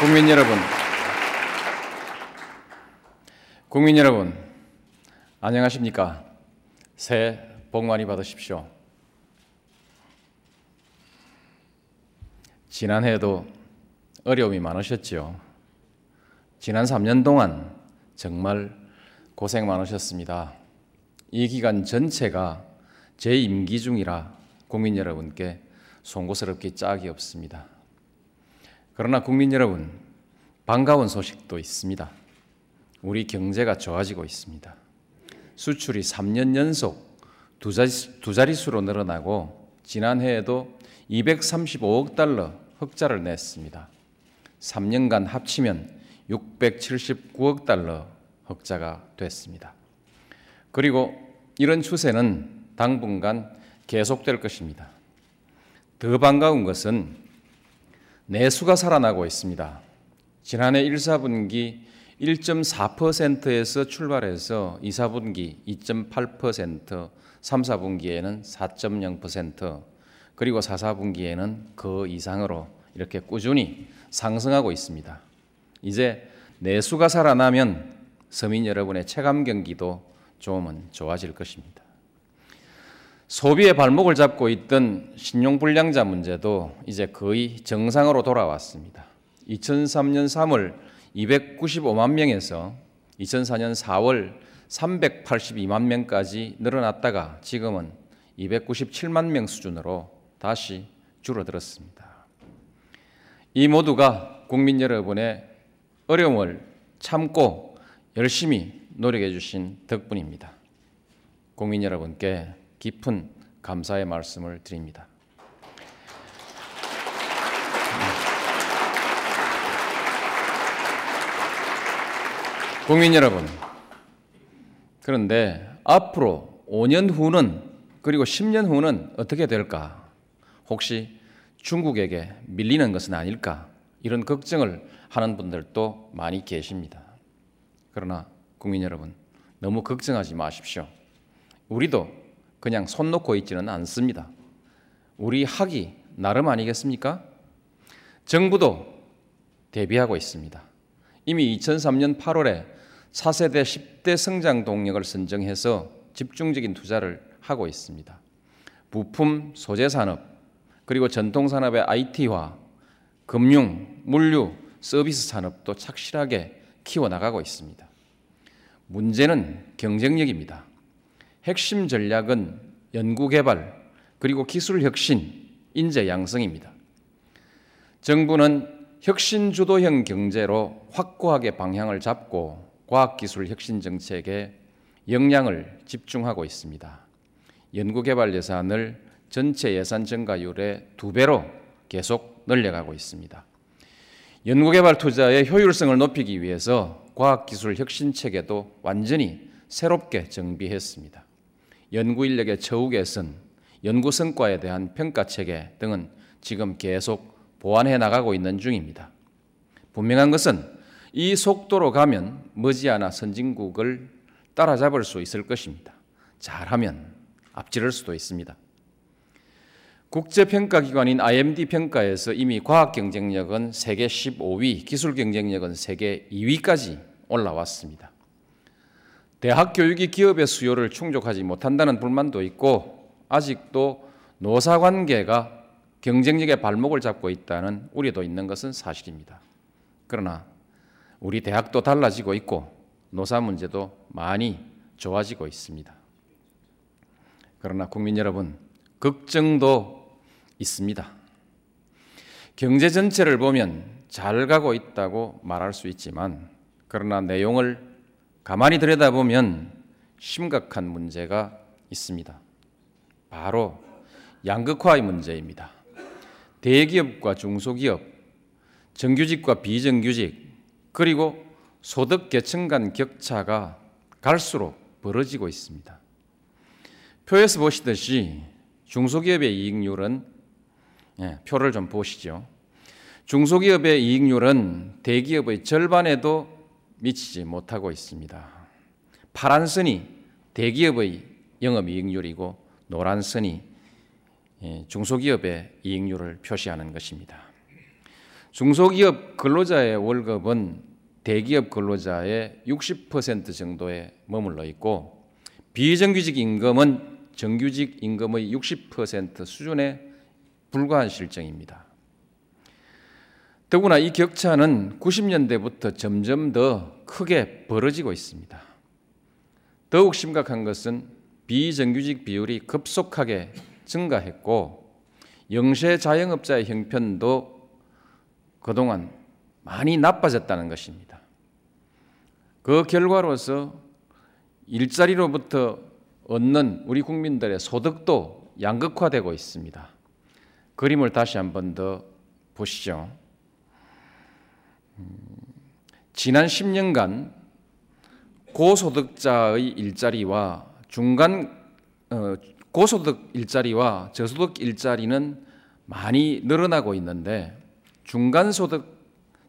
국민 여러분, 국민 여러분, 안녕하십니까? 새해 복 많이 받으십시오. 지난해에도 어려움이 많으셨지요. 지난 3년 동안 정말 고생 많으셨습니다. 이 기간 전체가 제 임기 중이라 국민 여러분께 송구스럽게 짝이 없습니다. 그러나 국민 여러분, 반가운 소식도 있습니다. 우리 경제가 좋아지고 있습니다. 수출이 3년 연속 두, 자리, 두 자릿수로 늘어나고 지난해에도 235억 달러 흑자를 냈습니다. 3년간 합치면 679억 달러 흑자가 됐습니다. 그리고 이런 추세는 당분간 계속될 것입니다. 더 반가운 것은 내수가 살아나고 있습니다. 지난해 1, 4분기 1.4%에서 출발해서 2, 4분기 2.8%, 3, 4분기에는 4.0%, 그리고 4, 4분기에는 그 이상으로 이렇게 꾸준히 상승하고 있습니다. 이제 내수가 살아나면 서민 여러분의 체감 경기도 조금은 좋아질 것입니다. 소비의 발목을 잡고 있던 신용불량자 문제도 이제 거의 정상으로 돌아왔습니다. 2003년 3월 295만 명에서 2004년 4월 382만 명까지 늘어났다가 지금은 297만 명 수준으로 다시 줄어들었습니다. 이 모두가 국민 여러분의 어려움을 참고 열심히 노력해 주신 덕분입니다. 국민 여러분께 깊은 감사의 말씀을 드립니다. 국민 여러분, 그런데 앞으로 5년 후는 그리고 10년 후는 어떻게 될까? 혹시 중국에게 밀리는 것은 아닐까? 이런 걱정을 하는 분들도 많이 계십니다. 그러나 국민 여러분, 너무 걱정하지 마십시오. 우리도 그냥 손 놓고 있지는 않습니다. 우리 학이 나름 아니겠습니까? 정부도 대비하고 있습니다. 이미 2003년 8월에 4세대 10대 성장 동력을 선정해서 집중적인 투자를 하고 있습니다. 부품, 소재 산업, 그리고 전통 산업의 IT화, 금융, 물류, 서비스 산업도 착실하게 키워 나가고 있습니다. 문제는 경쟁력입니다. 핵심 전략은 연구 개발 그리고 기술 혁신, 인재 양성입니다. 정부는 혁신 주도형 경제로 확고하게 방향을 잡고 과학기술 혁신 정책에 역량을 집중하고 있습니다. 연구개발 예산을 전체 예산 증가율의 두 배로 계속 늘려가고 있습니다. 연구개발 투자의 효율성을 높이기 위해서 과학기술 혁신 체계도 완전히 새롭게 정비했습니다. 연구 인력의 처우 개선, 연구 성과에 대한 평가 체계 등은 지금 계속 보완해 나가고 있는 중입니다. 분명한 것은 이 속도로 가면 머지않아 선진국을 따라잡을 수 있을 것입니다. 잘하면 앞지를 수도 있습니다. 국제평가기관인 IMD 평가에서 이미 과학 경쟁력은 세계 15위, 기술 경쟁력은 세계 2위까지 올라왔습니다. 대학 교육이 기업의 수요를 충족하지 못한다는 불만도 있고 아직도 노사 관계가 경쟁력의 발목을 잡고 있다는 우려도 있는 것은 사실입니다. 그러나 우리 대학도 달라지고 있고 노사 문제도 많이 좋아지고 있습니다. 그러나 국민 여러분, 걱정도 있습니다. 경제 전체를 보면 잘 가고 있다고 말할 수 있지만, 그러나 내용을 가만히 들여다보면 심각한 문제가 있습니다. 바로 양극화의 문제입니다. 대기업과 중소기업, 정규직과 비정규직, 그리고 소득 계층 간 격차가 갈수록 벌어지고 있습니다. 표에서 보시듯이 중소기업의 이익률은 예, 표를 좀 보시죠. 중소기업의 이익률은 대기업의 절반에도 미치지 못하고 있습니다. 파란 선이 대기업의 영업 이익률이고 노란 선이 예, 중소기업의 이익률을 표시하는 것입니다. 중소기업 근로자의 월급은 대기업 근로자의 60% 정도에 머물러 있고 비정규직 임금은 정규직 임금의 60% 수준에 불과한 실정입니다. 더구나 이 격차는 90년대부터 점점 더 크게 벌어지고 있습니다. 더욱 심각한 것은 비정규직 비율이 급속하게 증가했고 영세 자영업자의 형편도 그동안 많이 나빠졌다는 것입니다. 그 결과로서 일자리로부터 얻는 우리 국민들의 소득도 양극화되고 있습니다. 그림을 다시 한 번 더 보시죠. 음, 지난 10년간 고소득자의 일자리와 중간 어, 고소득 일자리와 저소득 일자리는 많이 늘어나고 있는데 중간소득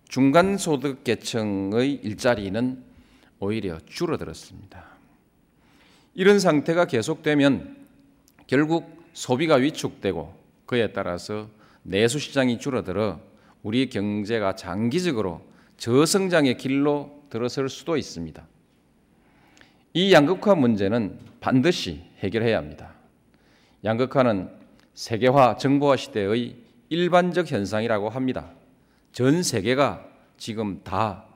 중간소득 계층의 일자리는 오히려 줄어들었습니다. 이런 상태가 계속되면 결국 소비가 위축되고 그에 따라서 내수 시장이 줄어들어 우리 경제가 장기적으로 저성장의 길로 들어설 수도 있습니다. 이 양극화 문제는 반드시 해결해야 합니다. 양극화는 세계화 정보화 시대의 일반적 현상이라고 합니다. 전 세계가 지금 다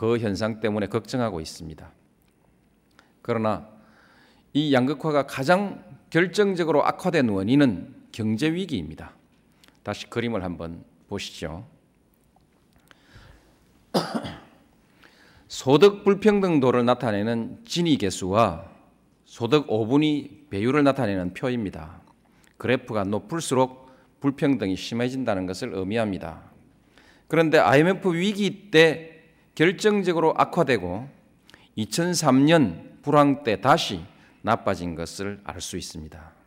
그 현상 때문에 걱정하고 있습니다. 그러나 이 양극화가 가장 결정적으로 악화된 원인은 경제 위기입니다. 다시 그림을 한번 보시죠. 소득 불평등도를 나타내는 진위 계수와 소득 5분위 배율을 나타내는 표입니다. 그래프가 높을수록 불평등이 심해진다는 것을 의미합니다. 그런데 IMF 위기 때 결정적으로 악화되고 2003년 불황 때 다시 나빠진 것을 알 수 있습니다.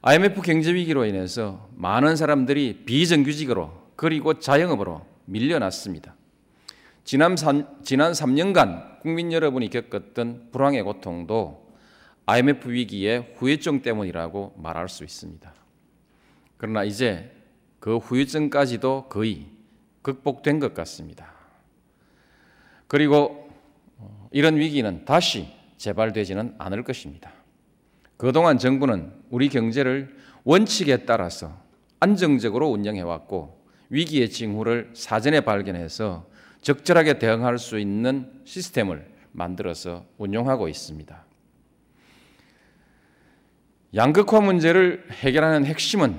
IMF 경제 위기로 인해서 많은 사람들이 비정규직으로 그리고 자영업으로 밀려났습니다. 지난, 3, 지난 3년간 국민 여러분이 겪었던 불황의 고통도 IMF 위기의 후유증 때문이라고 말할 수 있습니다. 그러나 이제 그 후유증까지도 거의 극복된 것 같습니다. 그리고 이런 위기는 다시 재발되지는 않을 것입니다. 그동안 정부는 우리 경제를 원칙에 따라서 안정적으로 운영해 왔고 위기의 징후를 사전에 발견해서 적절하게 대응할 수 있는 시스템을 만들어서 운용하고 있습니다. 양극화 문제를 해결하는 핵심은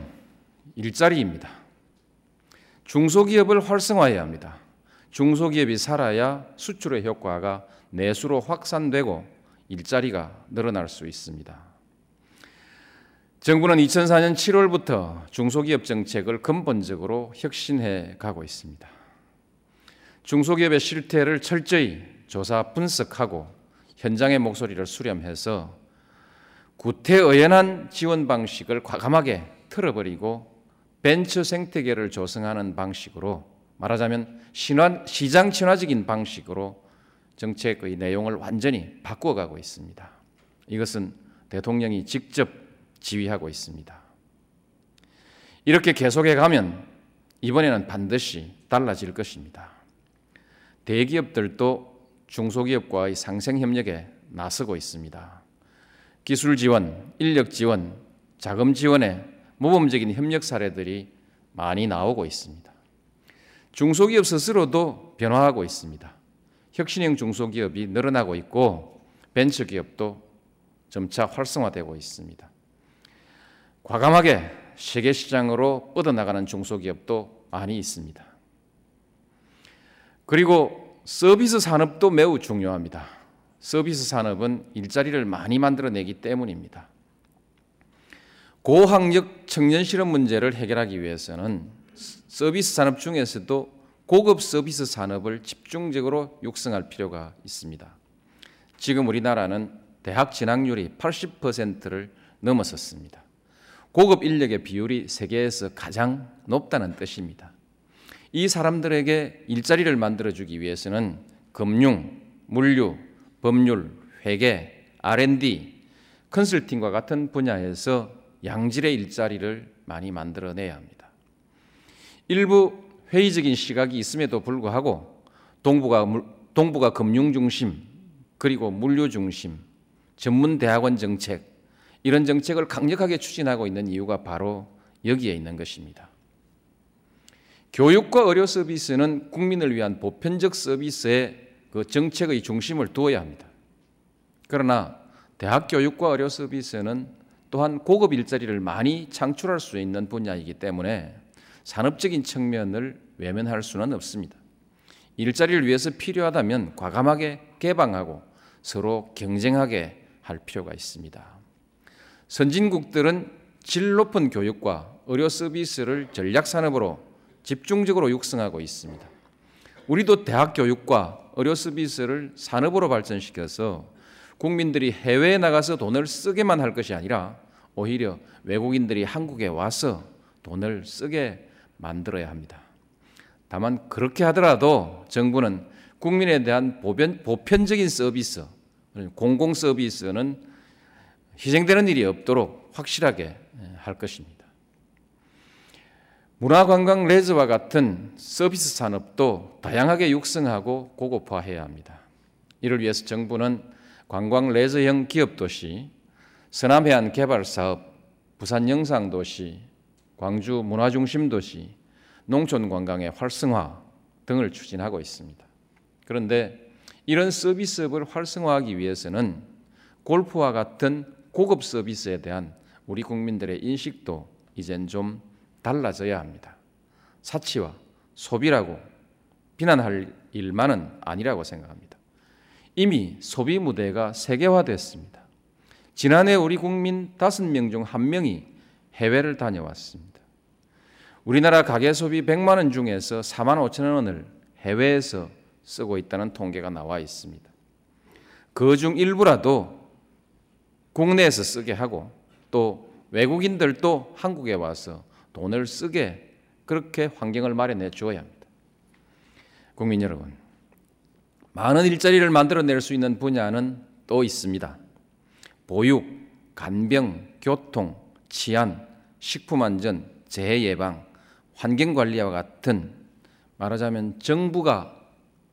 일자리입니다. 중소기업을 활성화해야 합니다. 중소기업이 살아야 수출의 효과가 내수로 확산되고 일자리가 늘어날 수 있습니다. 정부는 2004년 7월부터 중소기업 정책을 근본적으로 혁신해 가고 있습니다. 중소기업의 실태를 철저히 조사 분석하고 현장의 목소리를 수렴해서 구태의연한 지원 방식을 과감하게 틀어버리고 벤처 생태계를 조성하는 방식으로 말하자면 신화, 시장 친화적인 방식으로 정책의 내용을 완전히 바꾸어가고 있습니다. 이것은 대통령이 직접 지휘하고 있습니다. 이렇게 계속해 가면 이번에는 반드시 달라질 것입니다. 대기업들도 중소기업과의 상생 협력에 나서고 있습니다. 기술 지원, 인력 지원, 자금 지원에 모범적인 협력 사례들이 많이 나오고 있습니다. 중소기업 스스로도 변화하고 있습니다. 혁신형 중소기업이 늘어나고 있고 벤처기업도 점차 활성화되고 있습니다. 과감하게 세계 시장으로 뻗어나가는 중소기업도 많이 있습니다. 그리고 서비스 산업도 매우 중요합니다. 서비스 산업은 일자리를 많이 만들어내기 때문입니다. 고학력 청년 실업 문제를 해결하기 위해서는 서비스 산업 중에서도 고급 서비스 산업을 집중적으로 육성할 필요가 있습니다. 지금 우리나라는 대학 진학률이 80%를 넘어섰습니다. 고급 인력의 비율이 세계에서 가장 높다는 뜻입니다. 이 사람들에게 일자리를 만들어주기 위해서는 금융, 물류, 법률, 회계, R&D, 컨설팅과 같은 분야에서 양질의 일자리를 많이 만들어내야 합니다. 일부 회의적인 시각이 있음에도 불구하고 동부가 동부가 금융 중심 그리고 물류 중심 전문 대학원 정책 이런 정책을 강력하게 추진하고 있는 이유가 바로 여기에 있는 것입니다. 교육과 의료 서비스는 국민을 위한 보편적 서비스의 그 정책의 중심을 두어야 합니다. 그러나 대학 교육과 의료 서비스는 또한 고급 일자리를 많이 창출할 수 있는 분야이기 때문에 산업적인 측면을 외면할 수는 없습니다. 일자리를 위해서 필요하다면 과감하게 개방하고 서로 경쟁하게 할 필요가 있습니다. 선진국들은 질 높은 교육과 의료 서비스를 전략 산업으로 집중적으로 육성하고 있습니다. 우리도 대학 교육과 의료 서비스를 산업으로 발전시켜서 국민들이 해외에 나가서 돈을 쓰게만 할 것이 아니라 오히려 외국인들이 한국에 와서 돈을 쓰게 만들어야 합니다. 다만 그렇게 하더라도 정부는 국민에 대한 보편, 보편적인 서비스, 공공 서비스는 희생되는 일이 없도록 확실하게 할 것입니다. 문화관광 레저와 같은 서비스 산업도 다양하게 육성하고 고급화해야 합니다. 이를 위해서 정부는 관광 레저형 기업 도시, 서남해안 개발 사업, 부산 영상 도시, 광주 문화중심 도시, 농촌 관광의 활성화 등을 추진하고 있습니다. 그런데 이런 서비스업을 활성화하기 위해서는 골프와 같은 고급 서비스에 대한 우리 국민들의 인식도 이젠 좀 달라져야 합니다. 사치와 소비라고 비난할 일만은 아니라고 생각합니다. 이미 소비 무대가 세계화됐습니다. 지난해 우리 국민 5명 중 1명이 해외를 다녀왔습니다. 우리나라 가계 소비 100만 원 중에서 4만 5천 원을 해외에서 쓰고 있다는 통계가 나와 있습니다. 그 중 일부라도 국내에서 쓰게 하고 또 외국인들도 한국에 와서 돈을 쓰게 그렇게 환경을 마련해 주어야 합니다. 국민 여러분, 많은 일자리를 만들어낼 수 있는 분야는 또 있습니다. 보육, 간병, 교통, 치안, 식품안전, 재해 예방, 환경 관리와 같은 말하자면 정부가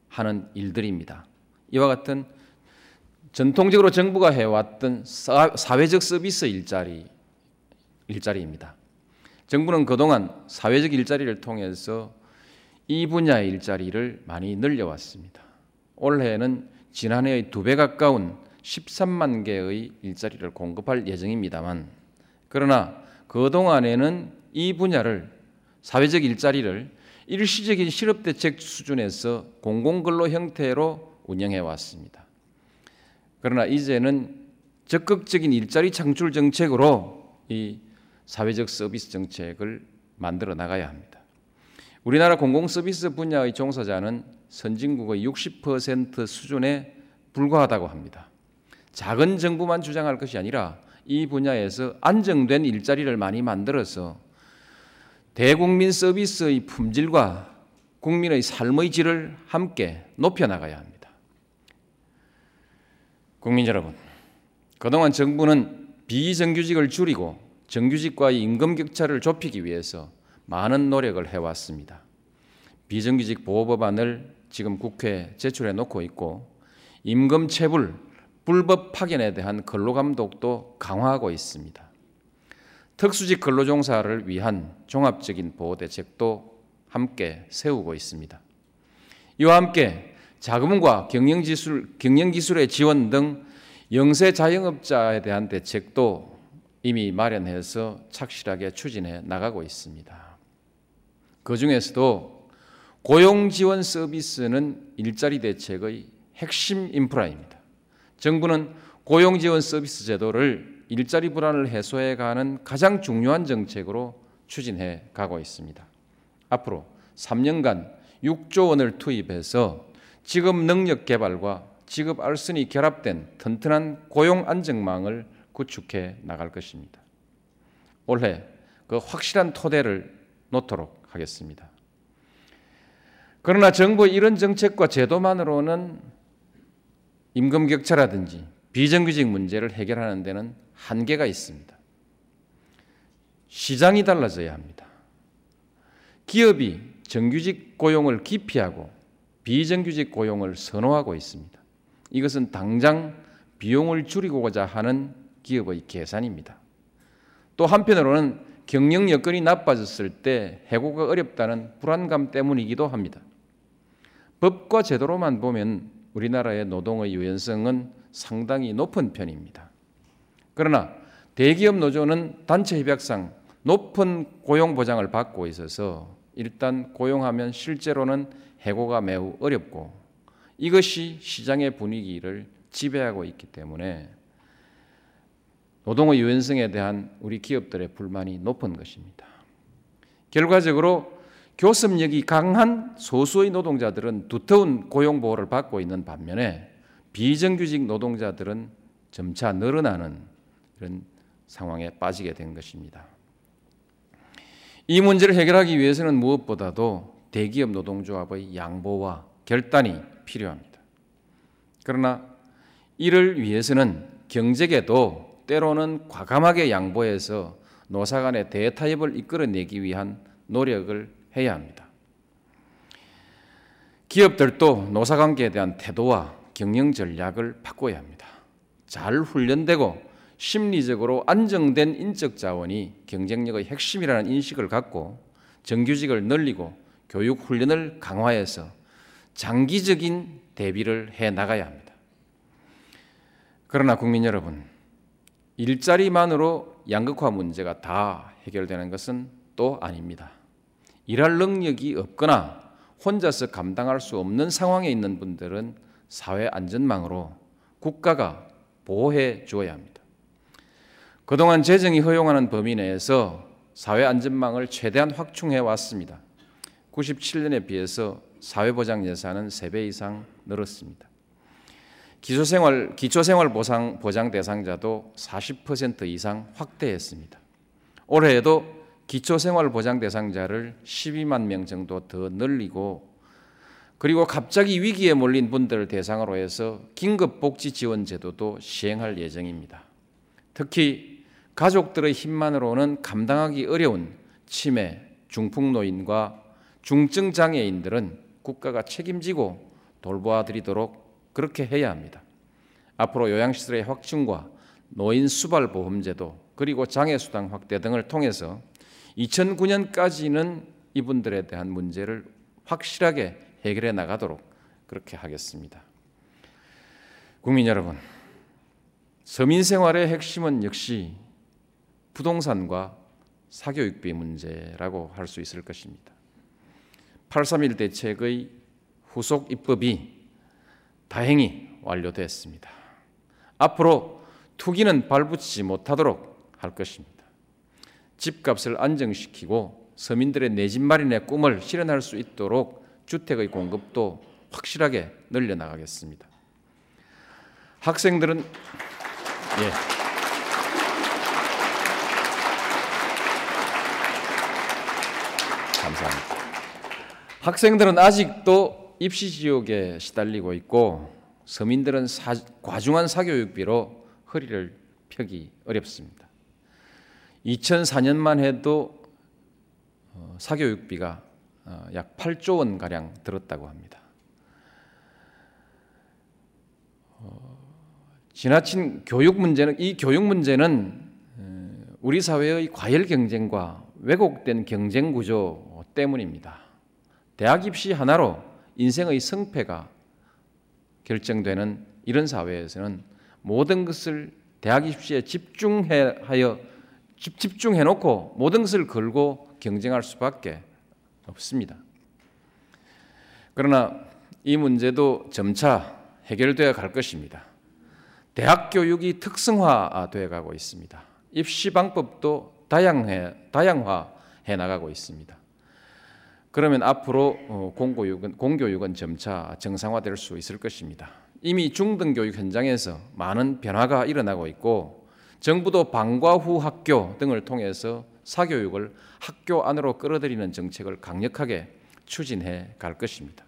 하는 일들입니다. 이와 같은 전통적으로 정부가 해왔던 사회적 서비스 일자리 일자리입니다. 정부는 그동안 사회적 일자리를 통해서 이 분야의 일자리를 많이 늘려왔습니다. 올해는 지난해의 두 배 가까운 13만 개의 일자리를 공급할 예정입니다만 그러나 그동안에는 이 분야를 사회적 일자리를 일시적인 실업대책 수준에서 공공근로 형태로 운영해 왔습니다. 그러나 이제는 적극적인 일자리 창출 정책으로 이 사회적 서비스 정책을 만들어 나가야 합니다. 우리나라 공공 서비스 분야의 종사자는 선진국의 60% 수준에 불과하다고 합니다. 작은 정부만 주장할 것이 아니라 이 분야에서 안정된 일자리를 많이 만들어서 대국민 서비스의 품질과 국민의 삶의 질을 함께 높여 나가야 합니다. 국민 여러분, 그동안 정부는 비정규직을 줄이고 정규직과의 임금 격차를 좁히기 위해서 많은 노력을 해왔습니다. 비정규직 보호법안을 지금 국회에 제출해 놓고 있고 임금 체불, 불법 파견에 대한 근로감독도 강화하고 있습니다. 특수직 근로종사를 위한 종합적인 보호 대책도 함께 세우고 있습니다. 이와 함께 자금과 경영기술, 경영기술의 지원 등 영세 자영업자에 대한 대책도 이미 마련해서 착실하게 추진해 나가고 있습니다. 그 중에서도 고용 지원 서비스는 일자리 대책의 핵심 인프라입니다. 정부는 고용 지원 서비스 제도를 일자리 불안을 해소해 가는 가장 중요한 정책으로 추진해 가고 있습니다. 앞으로 3년간 6조 원을 투입해서 직업 능력 개발과 직업 알선이 결합된 튼튼한 고용 안정망을 구축해 나갈 것입니다. 올해 그 확실한 토대를 놓도록 하겠습니다. 그러나 정부 이런 정책과 제도만으로는 임금 격차라든지 비정규직 문제를 해결하는 데는 한계가 있습니다. 시장이 달라져야 합니다. 기업이 정규직 고용을 기피하고 비정규직 고용을 선호하고 있습니다. 이것은 당장 비용을 줄이고자 하는 기업의 계산입니다. 또 한편으로는 경영 여건이 나빠졌을 때 해고가 어렵다는 불안감 때문이기도 합니다. 법과 제도로만 보면 우리나라의 노동의 유연성은 상당히 높은 편입니다. 그러나 대기업 노조는 단체 협약상 높은 고용 보장을 받고 있어서 일단 고용하면 실제로는 해고가 매우 어렵고 이것이 시장의 분위기를 지배하고 있기 때문에 노동의 유연성에 대한 우리 기업들의 불만이 높은 것입니다. 결과적으로 교섭력이 강한 소수의 노동자들은 두터운 고용 보호를 받고 있는 반면에 비정규직 노동자들은 점차 늘어나는 이런 상황에 빠지게 된 것입니다. 이 문제를 해결하기 위해서는 무엇보다도 대기업 노동조합의 양보와 결단이 필요합니다. 그러나 이를 위해서는 경제계도 때로는 과감하게 양보해서 노사 간의 대타협을 이끌어내기 위한 노력을 해야 합니다. 기업들도 노사 관계에 대한 태도와 경영 전략을 바꿔야 합니다. 잘 훈련되고 심리적으로 안정된 인적 자원이 경쟁력의 핵심이라는 인식을 갖고 정규직을 늘리고 교육 훈련을 강화해서 장기적인 대비를 해 나가야 합니다. 그러나 국민 여러분, 일자리만으로 양극화 문제가 다 해결되는 것은 또 아닙니다. 일할 능력이 없거나 혼자서 감당할 수 없는 상황에 있는 분들은 사회 안전망으로 국가가 보호해 주어야 합니다. 그동안 재정이 허용하는 범위 내에서 사회 안전망을 최대한 확충해 왔습니다. 97년에 비해서 사회보장 예산은 3배 이상 늘었습니다. 기초생활, 기초생활 보상, 보장 대상자도 40% 이상 확대했습니다. 올해에도 기초생활 보장 대상자를 12만 명 정도 더 늘리고 그리고 갑자기 위기에 몰린 분들을 대상으로 해서 긴급복지 지원 제도도 시행할 예정입니다. 특히 가족들의 힘만으로는 감당하기 어려운 치매, 중풍 노인과 중증 장애인들은 국가가 책임지고 돌보아 드리도록 그렇게 해야 합니다. 앞으로 요양시설의 확충과 노인 수발 보험 제도 그리고 장애 수당 확대 등을 통해서 2009년까지는 이분들에 대한 문제를 확실하게 해결해 나가도록 그렇게 하겠습니다. 국민 여러분, 서민 생활의 핵심은 역시 부동산과 사교육비 문제라고 할 수 있을 것입니다. 831 대책의 후속 입법이 다행히 완료됐습니다. 앞으로 투기는 발붙이지 못하도록 할 것입니다. 집값을 안정시키고 서민들의 내 집 마련의 꿈을 실현할 수 있도록 주택의 공급도 확실하게 늘려나가겠습니다. 학생들은 예. 감사합니다. 학생들은 아직도 입시 지옥에 시달리고 있고 서민들은 사, 과중한 사교육비로 허리를 펴기 어렵습니다. 2004년만 해도 어, 사교육비가 어, 약 8조 원 가량 들었다고 합니다. 어, 지나친 교육 문제는 이 교육 문제는 우리 사회의 과열 경쟁과 왜곡된 경쟁 구조 때문입니다. 대학 입시 하나로 인생의 성패가 결정되는 이런 사회에서는 모든 것을 대학 입시에 집중하여 집중해 놓고 모든 것을 걸고 경쟁할 수밖에 없습니다. 그러나 이 문제도 점차 해결되어 갈 것입니다. 대학 교육이 특성화되어 가고 있습니다. 입시 방법도 다양해 다양화해 나가고 있습니다. 그러면 앞으로 어, 공교육은, 공교육은 점차 정상화될 수 있을 것입니다. 이미 중등교육 현장에서 많은 변화가 일어나고 있고 정부도 방과 후 학교 등을 통해서 사교육을 학교 안으로 끌어들이는 정책을 강력하게 추진해 갈 것입니다.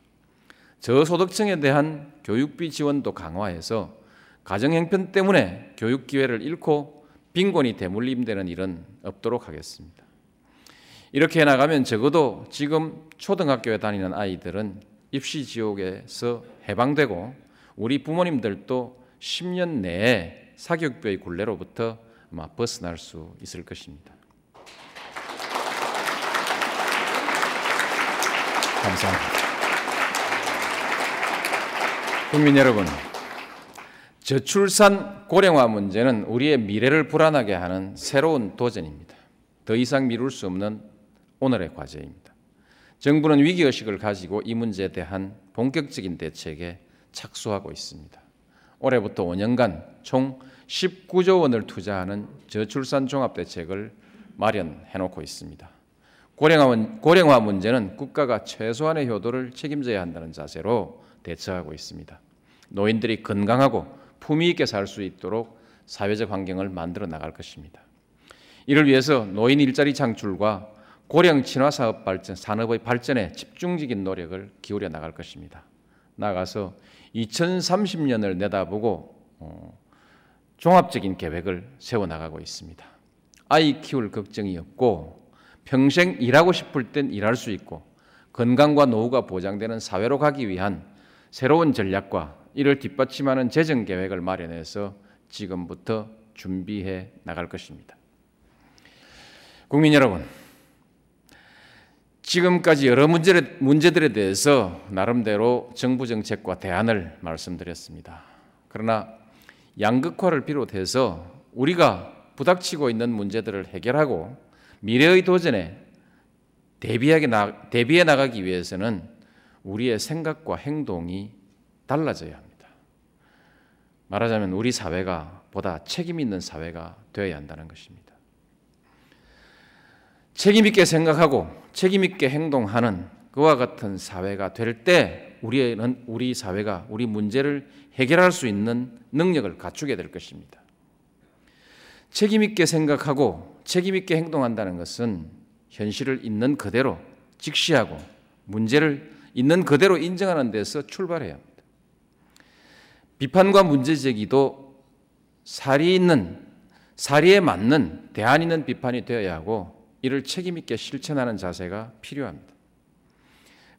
저소득층에 대한 교육비 지원도 강화해서 가정 형편 때문에 교육 기회를 잃고 빈곤이 대물림되는 일은 없도록 하겠습니다. 이렇게 나가면 적어도 지금 초등학교에 다니는 아이들은 입시 지옥에서 해방되고 우리 부모님들도 10년 내에 사교육부의 굴레로부터 아마 벗어날 수 있을 것입니다. 감사합니다. 국민 여러분, 저출산 고령화 문제는 우리의 미래를 불안하게 하는 새로운 도전입니다. 더 이상 미룰 수 없는 오늘의 과제입니다. 정부는 위기의식을 가지고 이 문제에 대한 본격적인 대책에 착수하고 있습니다. 올해부터 5년간 총 19조 원을 투자하는 저출산 종합대책을 마련해 놓고 있습니다. 고령화, 문제는 국가가 최소한의 효도를 책임져야 한다는 자세로 대처하고 있습니다. 노인들이 건강하고 품위 있게 살 수 있도록 사회적 환경을 만들어 나갈 것입니다. 이를 위해서 노인 일자리 창출과 고령 친화 사업 발전, 산업의 발전에 집중적인 노력을 기울여 나갈 것입니다. 나가서 2030년을 내다보고 어, 종합적인 계획을 세워 나가고 있습니다. 아이 키울 걱정이 없고 평생 일하고 싶을 땐 일할 수 있고 건강과 노후가 보장되는 사회로 가기 위한 새로운 전략과 이를 뒷받침하는 재정 계획을 마련해서 지금부터 준비해 나갈 것입니다. 국민 여러분, 지금까지 여러 문제를, 문제들에 대해서 나름대로 정부 정책과 대안을 말씀드렸습니다. 그러나 양극화를 비롯해서 우리가 부닥치고 있는 문제들을 해결하고 미래의 도전에 대비하게 나, 대비해 나가기 위해서는 우리의 생각과 행동이 달라져야 합니다. 말하자면 우리 사회가 보다 책임 있는 사회가 되어야 한다는 것입니다. 책임 있게 생각하고 책임 있게 행동하는 그와 같은 사회가 될 때 우리는 우리 사회가 우리 문제를 해결할 수 있는 능력을 갖추게 될 것입니다. 책임 있게 생각하고 책임 있게 행동한다는 것은 현실을 있는 그대로 직시하고 문제를 있는 그대로 인정하는 데서 출발해야 합니다. 비판과 문제 제기도 사리 있는 사리에 맞는 대안 있는 비판이 되어야 하고 이를 책임 있게 실천하는 자세가 필요합니다.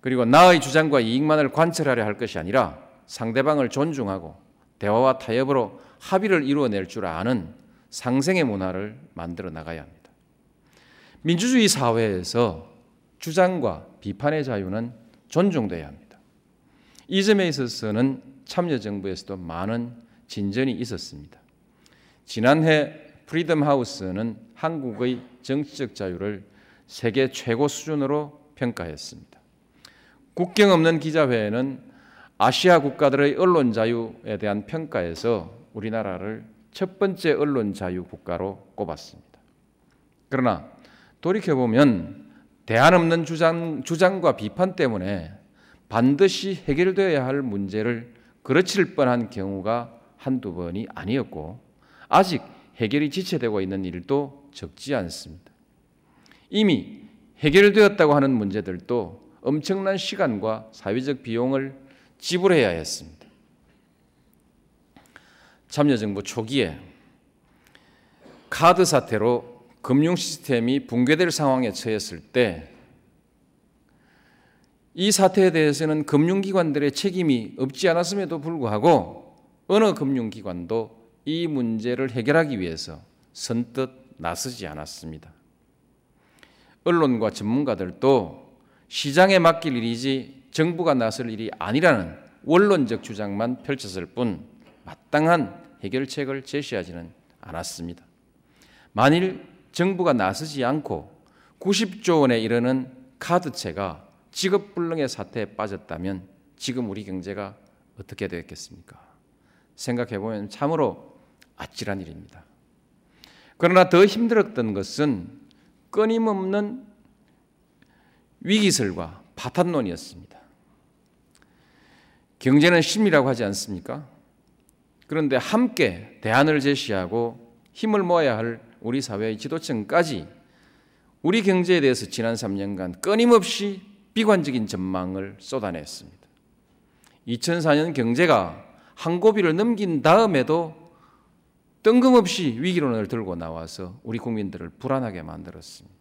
그리고 나의 주장과 이익만을 관철하려 할 것이 아니라 상대방을 존중하고 대화와 타협으로 합의를 이루어낼 줄 아는 상생의 문화를 만들어 나가야 합니다. 민주주의 사회에서 주장과 비판의 자유는 존중돼야 합니다. 이 점에 있어서는 참여정부에서도 많은 진전이 있었습니다. 지난해 프리덤 하우스는 한국의 정치적 자유를 세계 최고 수준으로 평가했습니다. 국경 없는 기자회는 아시아 국가들의 언론 자유에 대한 평가에서 우리나라를 첫 번째 언론 자유 국가로 꼽았습니다. 그러나 돌이켜 보면 대안 없는 주장, 주장과 비판 때문에 반드시 해결되어야 할 문제를 그르칠 뻔한 경우가 한두 번이 아니었고 아직 해결이 지체되고 있는 일도 적지 않습니다. 이미 해결되었다고 하는 문제들도 엄청난 시간과 사회적 비용을 지불해야 했습니다. 참여정부 초기에 카드 사태로 금융 시스템이 붕괴될 상황에 처했을 때 이 사태에 대해서는 금융기관들의 책임이 없지 않았음에도 불구하고 어느 금융기관도 이 문제를 해결하기 위해서 선뜻 나서지 않았습니다. 언론과 전문가들도 시장에 맡길 일이지 정부가 나설 일이 아니라는 원론적 주장만 펼쳤을 뿐 마땅한 해결책을 제시하지는 않았습니다. 만일 정부가 나서지 않고 90조 원에 이르는 카드채가 직업불능의 사태에 빠졌다면 지금 우리 경제가 어떻게 되었겠습니까? 생각해 보면 참으로 아찔한 일입니다. 그러나 더 힘들었던 것은 끊임없는 위기설과 파탄론이었습니다. 경제는 심리라고 하지 않습니까? 그런데 함께 대안을 제시하고 힘을 모아야 할 우리 사회의 지도층까지 우리 경제에 대해서 지난 3년간 끊임없이 비관적인 전망을 쏟아냈습니다. 2004년 경제가 한 고비를 넘긴 다음에도 뜬금없이 위기론을 들고 나와서 우리 국민들을 불안하게 만들었습니다.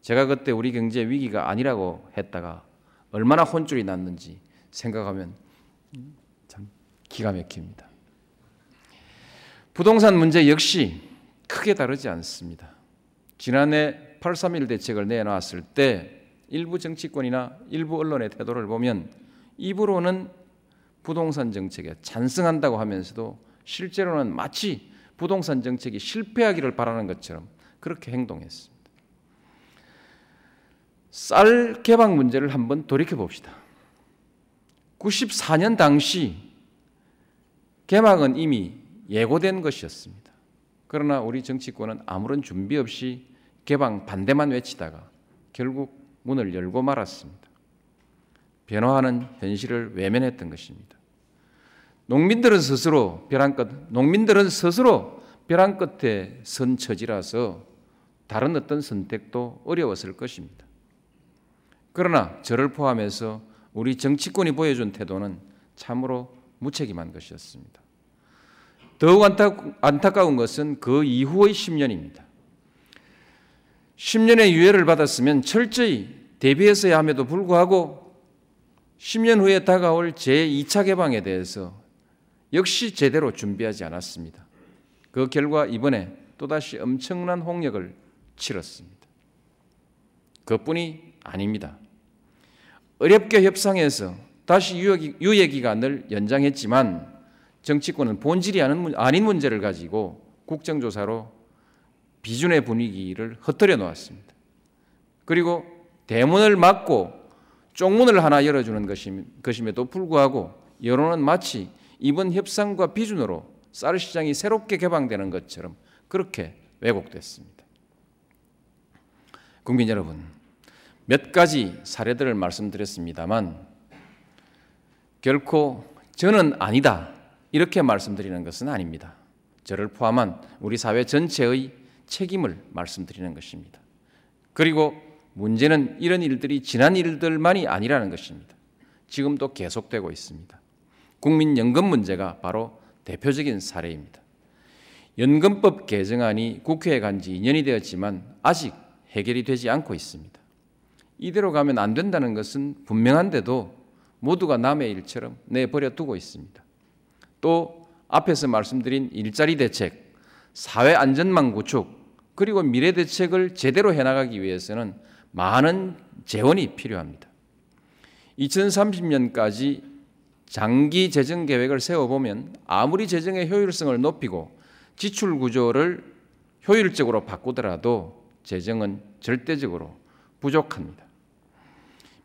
제가 그때 우리 경제 위기가 아니라고 했다가 얼마나 혼쭐이 났는지 생각하면 참 기가 막힙니다. 부동산 문제 역시 크게 다르지 않습니다. 지난해 831 대책을 내놨을 때 일부 정치권이나 일부 언론의 태도를 보면 입으로는 부동산 정책에 찬성한다고 하면서도 실제로는 마치 부동산 정책이 실패하기를 바라는 것처럼 그렇게 행동했습니다. 쌀 개방 문제를 한번 돌이켜 봅시다. 94년 당시 개막은 이미 예고된 것이었습니다. 그러나 우리 정치권은 아무런 준비 없이 개방 반대만 외치다가 결국 문을 열고 말았습니다. 변화하는 현실을 외면했던 것입니다. 농민들은 스스로 벼랑 끝, 농민들은 스스로 벼랑 끝에 선 처지라서 다른 어떤 선택도 어려웠을 것입니다. 그러나 저를 포함해서 우리 정치권이 보여준 태도는 참으로 무책임한 것이었습니다. 더욱 안타 까운 것은 그 이후의 10년입니다. 10년의 유예를 받았으면 철저히 대비했어야 함에도 불구하고 10년 후에 다가올 제2차 개방에 대해서 역시 제대로 준비하지 않았습니다. 그 결과 이번에 또다시 엄청난 홍역을 치렀습니다. 그뿐이 아닙니다. 어렵게 협상해서 다시 유예 기간을 연장했지만 정치권은 본질이 아닌 문제를 가지고 국정조사로 비준의 분위기를 흩뜨려 놓았습니다. 그리고 대문을 막고 쪽문을 하나 열어주는 것임에도 불구하고 여론은 마치 이번 협상과 비준으로 쌀 시장이 새롭게 개방되는 것처럼 그렇게 왜곡됐습니다. 국민 여러분, 몇 가지 사례들을 말씀드렸습니다만 결코 저는 아니다 이렇게 말씀드리는 것은 아닙니다. 저를 포함한 우리 사회 전체의 책임을 말씀드리는 것입니다. 그리고 문제는 이런 일들이 지난 일들만이 아니라는 것입니다. 지금도 계속되고 있습니다. 국민연금 문제가 바로 대표적인 사례입니다. 연금법 개정안이 국회에 간 지 2년이 되었지만 아직 해결이 되지 않고 있습니다. 이대로 가면 안 된다는 것은 분명한데도 모두가 남의 일처럼 내버려 두고 있습니다. 또 앞에서 말씀드린 일자리 대책, 사회 안전망 구축, 그리고 미래 대책을 제대로 해나가기 위해서는 많은 재원이 필요합니다. 2030년까지 장기 재정 계획을 세워보면 아무리 재정의 효율성을 높이고 지출 구조를 효율적으로 바꾸더라도 재정은 절대적으로 부족합니다.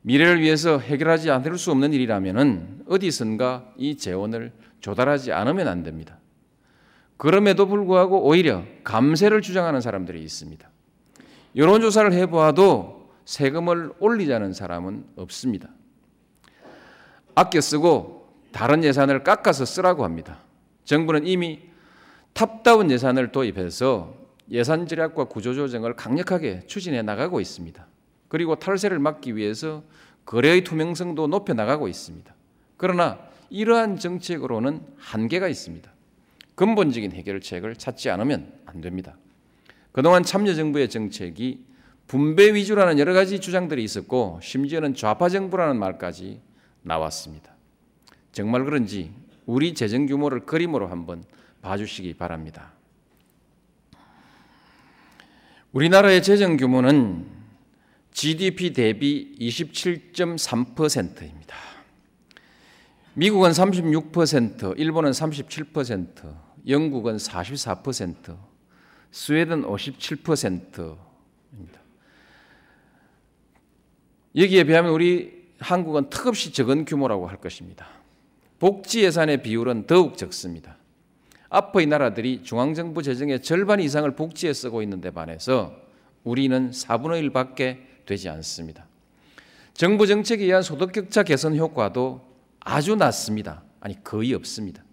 미래를 위해서 해결하지 않을 수 없는 일이라면 어디선가 이 재원을 조달하지 않으면 안 됩니다. 그럼에도 불구하고 오히려 감세를 주장하는 사람들이 있습니다. 여론조사를 해보아도 세금을 올리자는 사람은 없습니다. 아껴 쓰고 다른 예산을 깎아서 쓰라고 합니다. 정부는 이미 top-down 예산을 도입해서 예산 절약과 구조 조정을 강력하게 추진해 나가고 있습니다. 그리고 탈세를 막기 위해서 거래의 투명성도 높여 나가고 있습니다. 그러나 이러한 정책으로는 한계가 있습니다. 근본적인 해결책을 찾지 않으면 안 됩니다. 그동안 참여정부의 정책이 분배 위주라는 여러 가지 주장들이 있었고 심지어는 좌파 정부라는 말까지 나왔습니다. 정말 그런지 우리 재정 규모를 그림으로 한번 봐주시기 바랍니다. 우리나라의 재정 규모는 GDP 대비 27.3%입니다. 미국은 36%, 일본은 37%, 영국은 44%, 스웨덴 57%입니다. 여기에 비하면 우리 한국은 턱없이 적은 규모라고 할 것입니다. 복지 예산의 비율은 더욱 적습니다. 앞의 나라들이 중앙정부 재정의 절반 이상을 복지에 쓰고 있는데 반해서 우리는 4분의 1밖에 되지 않습니다. 정부 정책에 의한 소득 격차 개선 효과도 아주 낮습니다. 아니 거의 없습니다.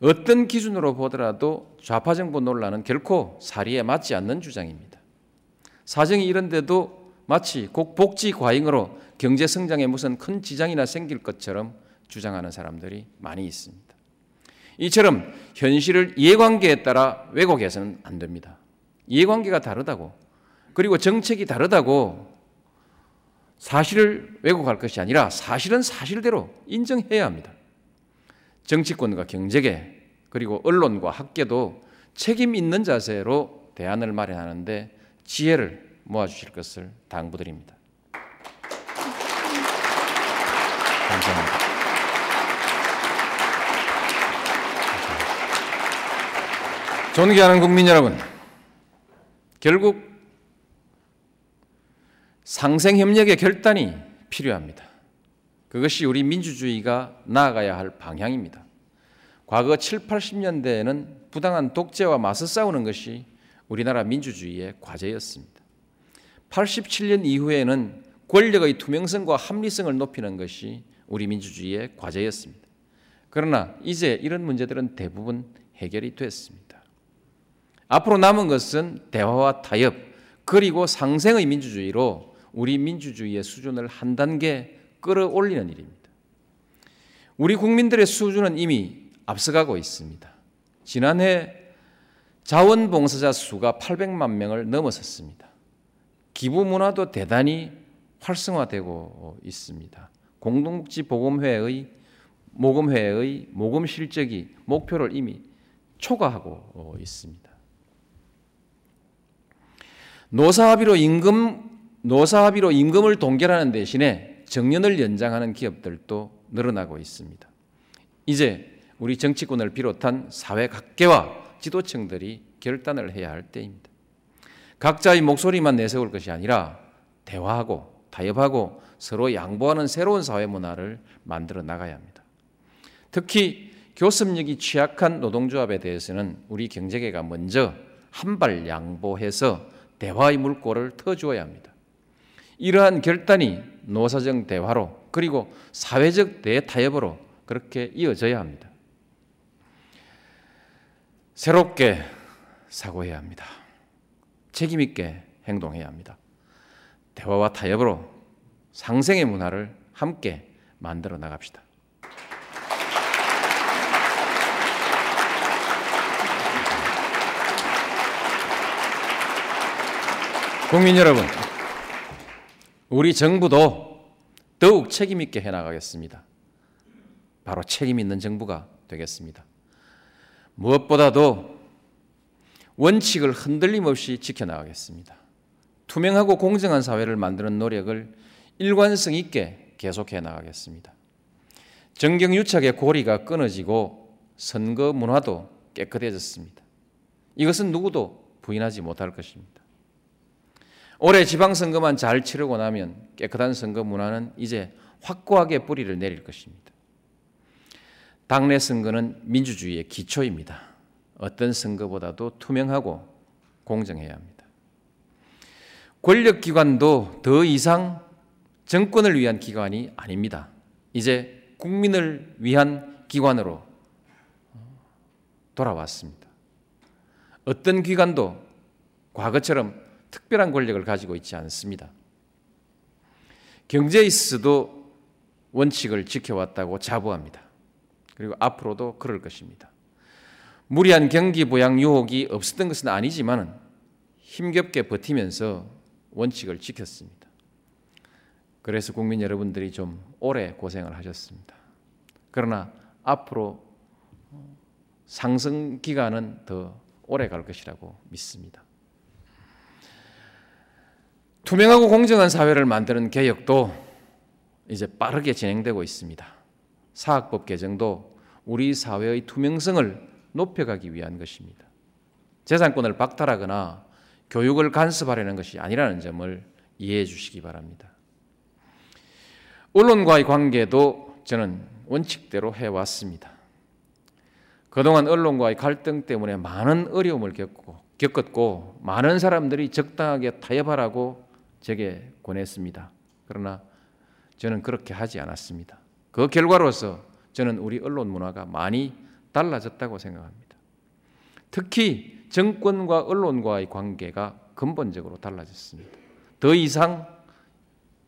어떤 기준으로 보더라도 좌파 정부 논란은 결코 사리에 맞지 않는 주장입니다. 사정이 이런데도 마치 복지 과잉으로 경제 성장에 무슨 큰 지장이나 생길 것처럼 주장하는 사람들이 많이 있습니다. 이처럼 현실을 이해관계에 따라 왜곡해서는 안 됩니다. 이해관계가 다르다고 그리고 정책이 다르다고 사실을 왜곡할 것이 아니라 사실은 사실대로 인정해야 합니다. 정치권과 경제계 그리고 언론과 학계도 책임 있는 자세로 대안을 마련하는데 지혜를 모아주실 것을 당부드립니다. 감사합니다. 존경하는 국민 여러분, 결국 상생협력의 결단이 필요합니다. 그것이 우리 민주주의가 나아가야 할 방향입니다. 과거 7, 80년대에는 부당한 독재와 맞서 싸우는 것이 우리나라 민주주의의 과제였습니다. 87년 이후에는 권력의 투명성과 합리성을 높이는 것이 우리 민주주의의 과제였습니다. 그러나 이제 이런 문제들은 대부분 해결이 됐습니다. 앞으로 남은 것은 대화와 타협, 그리고 상생의 민주주의로 우리 민주주의의 수준을 한 단계 끌어올리는 일입니다. 우리 국민들의 수준은 이미 앞서가고 있습니다. 지난해 자원봉사자 수가 800만 명을 넘어섰습니다. 기부 문화도 대단히 활성화되고 있습니다. 공동복지보험회의 모금회의 모금 실적이 목표를 이미 초과하고 있습니다. 노사합의로 임금 노사합의로 임금을 동결하는 대신에 정년을 연장하는 기업들도 늘어나고 있습니다. 이제 우리 정치권을 비롯한 사회 각계와 지도층들이 결단을 해야 할 때입니다. 각자의 목소리만 내세울 것이 아니라 대화하고 타협하고 서로 양보하는 새로운 사회 문화를 만들어 나가야 합니다. 특히 교섭력이 취약한 노동조합에 대해서는 우리 경제계가 먼저 한 발 양보해서 대화의 물꼬를 터주어야 합니다. 이러한 결단이 노사정 대화로 그리고 사회적 대타협으로 그렇게 이어져야 합니다. 새롭게 사고해야 합니다. 책임있게 행동해야 합니다. 대화와 타협으로 상생의 문화를 함께 만들어 나갑시다. 국민 여러분, 우리 정부도 더욱 책임있게 해나가겠습니다. 바로 책임있는 정부가 되겠습니다. 무엇보다도 원칙을 흔들림 없이 지켜나가겠습니다. 투명하고 공정한 사회를 만드는 노력을 일관성 있게 계속해 나가겠습니다. 정경유착의 고리가 끊어지고 선거 문화도 깨끗해졌습니다. 이것은 누구도 부인하지 못할 것입니다. 올해 지방선거만 잘 치르고 나면 깨끗한 선거 문화는 이제 확고하게 뿌리를 내릴 것입니다. 당내 선거는 민주주의의 기초입니다. 어떤 선거보다도 투명하고 공정해야 합니다. 권력기관도 더 이상 정권을 위한 기관이 아닙니다. 이제 국민을 위한 기관으로 돌아왔습니다. 어떤 기관도 과거처럼 특별한 권력을 가지고 있지 않습니다. 경제에 있어도 원칙을 지켜왔다고 자부합니다. 그리고 앞으로도 그럴 것입니다. 무리한 경기 부양 유혹이 없었던 것은 아니지만 힘겹게 버티면서 원칙을 지켰습니다. 그래서 국민 여러분들이 좀 오래 고생을 하셨습니다. 그러나 앞으로 상승 기간은 더 오래 갈 것이라고 믿습니다. 투명하고 공정한 사회를 만드는 개혁도 이제 빠르게 진행되고 있습니다. 사학법 개정도 우리 사회의 투명성을 높여가기 위한 것입니다. 재산권을 박탈하거나 교육을 간섭하려는 것이 아니라는 점을 이해해 주시기 바랍니다. 언론과의 관계도 저는 원칙대로 해왔습니다. 그동안 언론과의 갈등 때문에 많은 어려움을 겪고, 겪었고, 많은 사람들이 적당하게 타협하라고 제게 권했습니다. 그러나 저는 그렇게 하지 않았습니다. 그 결과로서 저는 우리 언론 문화가 많이 달라졌다고 생각합니다. 특히 정권과 언론과의 관계가 근본적으로 달라졌습니다. 더 이상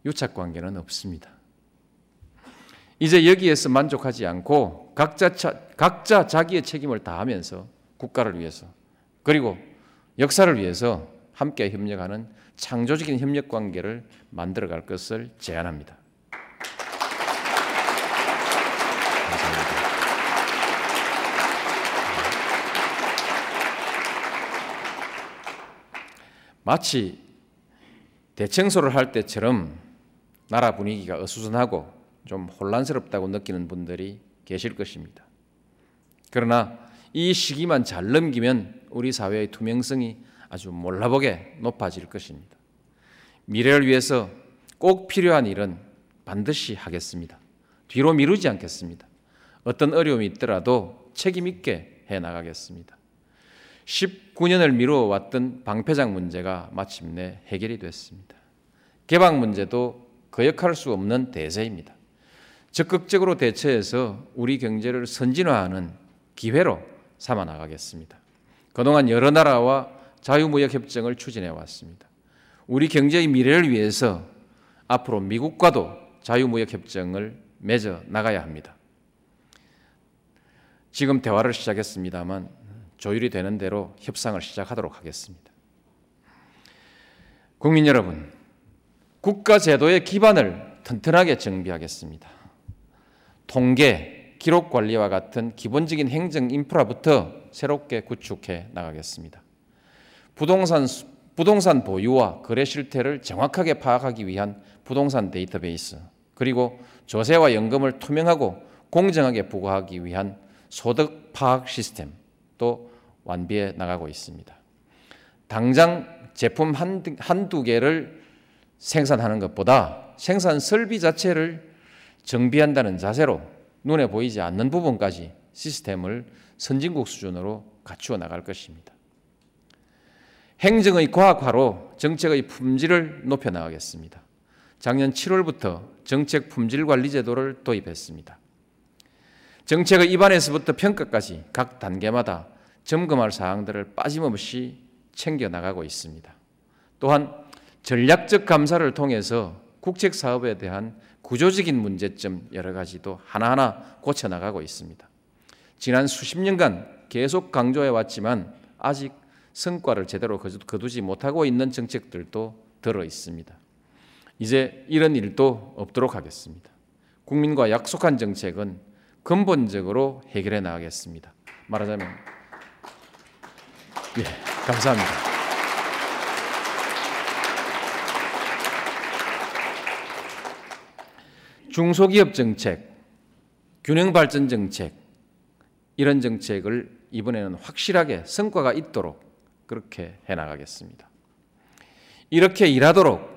유착 관계는 없습니다. 이제 여기에서 만족하지 않고 각자, 각자 자기의 책임을 다하면서 국가를 위해서 그리고 역사를 위해서 함께 협력하는 창조적인 협력 관계를 만들어 갈 것을 제안합니다. 감사합니다. 마치 대청소를 할 때처럼 나라 분위기가 어수선하고 좀 혼란스럽다고 느끼는 분들이 계실 것입니다. 그러나 이 시기만 잘 넘기면 우리 사회의 투명성이 아주 몰라보게 높아질 것입니다. 미래를 위해서 꼭 필요한 일은 반드시 하겠습니다. 뒤로 미루지 않겠습니다. 어떤 어려움이 있더라도 책임 있게 해 나가겠습니다. 19년을 미루어 왔던 방패장 문제가 마침내 해결이 됐습니다. 개방 문제도 거역할 수 없는 대세입니다. 적극적으로 대처해서 우리 경제를 선진화하는 기회로 삼아 나가겠습니다. 그동안 여러 나라와 자유무역 협정을 추진해 왔습니다. 우리 경제의 미래를 위해서 앞으로 미국과도 자유무역 협정을 맺어 나가야 합니다. 지금 대화를 시작했습니다만 조율이 되는 대로 협상을 시작하도록 하겠습니다. 국민 여러분, 국가 제도의 기반을 튼튼하게 정비하겠습니다. 통계, 기록 관리와 같은 기본적인 행정 인프라부터 새롭게 구축해 나가겠습니다. 부동산 부동산 보유와 거래 실태를 정확하게 파악하기 위한 부동산 데이터베이스, 그리고 조세와 연금을 투명하고 공정하게 부과하기 위한 소득 파악 시스템 또 완비해 나가고 있습니다. 당장 제품 한두, 한두 개를 생산하는 것보다 생산 설비 자체를 정비한다는 자세로 눈에 보이지 않는 부분까지 시스템을 선진국 수준으로 갖추어 나갈 것입니다. 행정의 과학화로 정책의 품질을 높여 나가겠습니다. 작년 7월부터 정책 품질 관리 제도를 도입했습니다. 정책의 입안에서부터 평가까지 각 단계마다 점검할 사항들을 빠짐없이 챙겨 나가고 있습니다. 또한 전략적 감사를 통해서 국책 사업에 대한 구조적인 문제점 여러 가지도 하나하나 고쳐 나가고 있습니다. 지난 수십 년간 계속 강조해 왔지만 아직 성과를 제대로 거두지 못하고 있는 정책들도 들어 있습니다. 이제 이런 일도 없도록 하겠습니다. 국민과 약속한 정책은 근본적으로 해결해 나가겠습니다. 말하자면 예, 감사합니다. 중소기업 정책, 균형 발전 정책 이런 정책을 이번에는 확실하게 성과가 있도록 그렇게 해 나가겠습니다. 이렇게 일하도록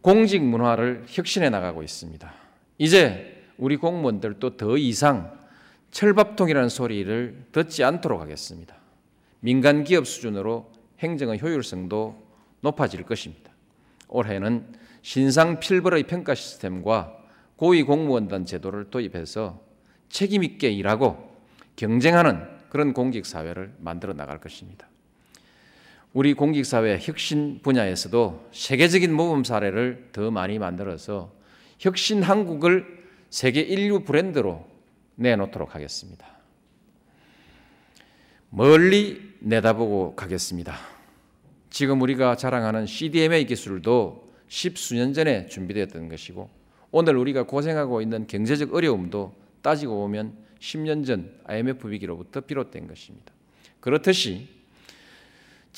공직 문화를 혁신해 나가고 있습니다. 이제 우리 공무원들도 더 이상 철밥통이라는 소리를 듣지 않도록 하겠습니다. 민간 기업 수준으로 행정의 효율성도 높아질 것입니다. 올해는 신상 필벌의 평가 시스템과 고위 공무원단 제도를 도입해서 책임 있게 일하고 경쟁하는 그런 공직 사회를 만들어 나갈 것입니다. 우리 공직사회 혁신 분야에서도 세계적인 모범 사례를 더 많이 만들어서 혁신 한국을 세계 인류 브랜드로 내놓도록 하겠습니다. 멀리 내다보고 가겠습니다. 지금 우리가 자랑하는 CDMA 기술도 십수년 전에 준비되었던 것이고 오늘 우리가 고생하고 있는 경제적 어려움도 따지고 보면 10년 전 IMF 위기로부터 비롯된 것입니다. 그렇듯이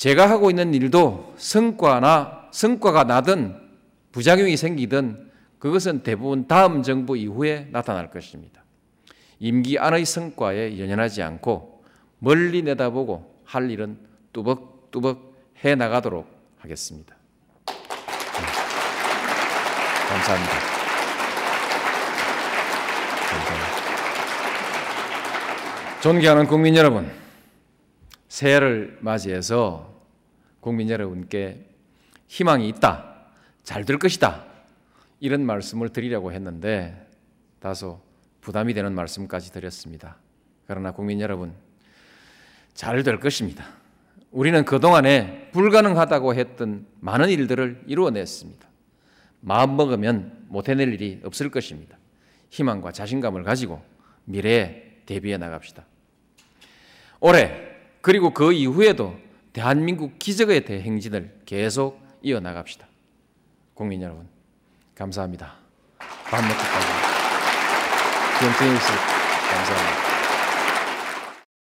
제가 하고 있는 일도 성과나 성과가 나든 부작용이 생기든 그것은 대부분 다음 정부 이후에 나타날 것입니다. 임기 안의 성과에 연연하지 않고 멀리 내다보고 할 일은 뚜벅뚜벅 해 나가도록 하겠습니다. 네. 감사합니다. 감사합니다. 존경하는 국민 여러분, 새해를 맞이해서 국민 여러분께 희망이 있다, 잘 될 것이다, 이런 말씀을 드리려고 했는데 다소 부담이 되는 말씀까지 드렸습니다. 그러나 국민 여러분, 잘 될 것입니다. 우리는 그동안에 불가능하다고 했던 많은 일들을 이루어냈습니다. 마음 먹으면 못 해낼 일이 없을 것입니다. 희망과 자신감을 가지고 미래에 대비해 나갑시다. 올해 그리고 그 이후에도 대한민국 기적의 대행진을 계속 이어나갑시다. 국민 여러분, 감사합니다. 밥 먹기까지. 경청해 주셔서 감사합니다.